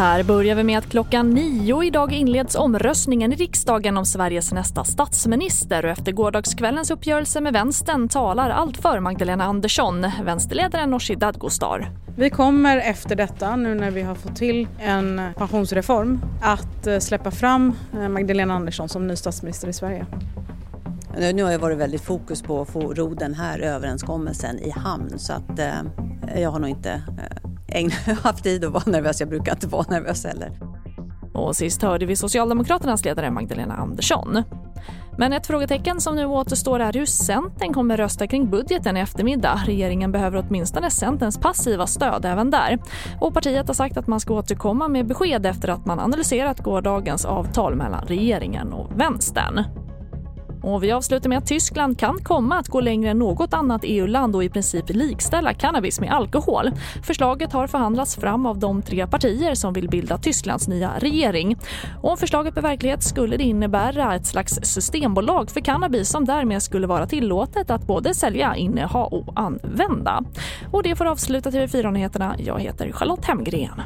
Här börjar vi med att klockan nio idag inleds omröstningen i riksdagen om Sveriges nästa statsminister och efter gårdagskvällens uppgörelse med vänstern talar allt för Magdalena Andersson, vänsterledaren Nooshi Dadgostar. Vi kommer efter detta, nu när vi har fått till en pensionsreform, att eh, släppa fram eh, Magdalena Andersson som ny statsminister i Sverige. Nu har det varit väldigt fokus på att få ro den här överenskommelsen i hamn så att eh, jag har nog inte eh, haft tid att vara nervös. Jag brukar inte vara nervös heller. Och sist hörde vi Socialdemokraternas ledare Magdalena Andersson. Men ett frågetecken som nu återstår är hur Centern kommer rösta kring budgeten i eftermiddag. Regeringen behöver åtminstone Centerns passiva stöd även där. Och partiet har sagt att man ska återkomma med besked efter att man analyserat gårdagens avtal mellan regeringen och vänstern. Och vi avslutar med att Tyskland kan komma att gå längre än något annat EU-land och i princip likställa cannabis med alkohol. Förslaget har förhandlats fram av de tre partier som vill bilda Tysklands nya regering. Och om förslaget blir verklighet skulle det innebära ett slags systembolag för cannabis som därmed skulle vara tillåtet att både sälja, inneha och använda. Och det får avsluta TV4-nyheterna. Jag heter Charlotte Hemgren.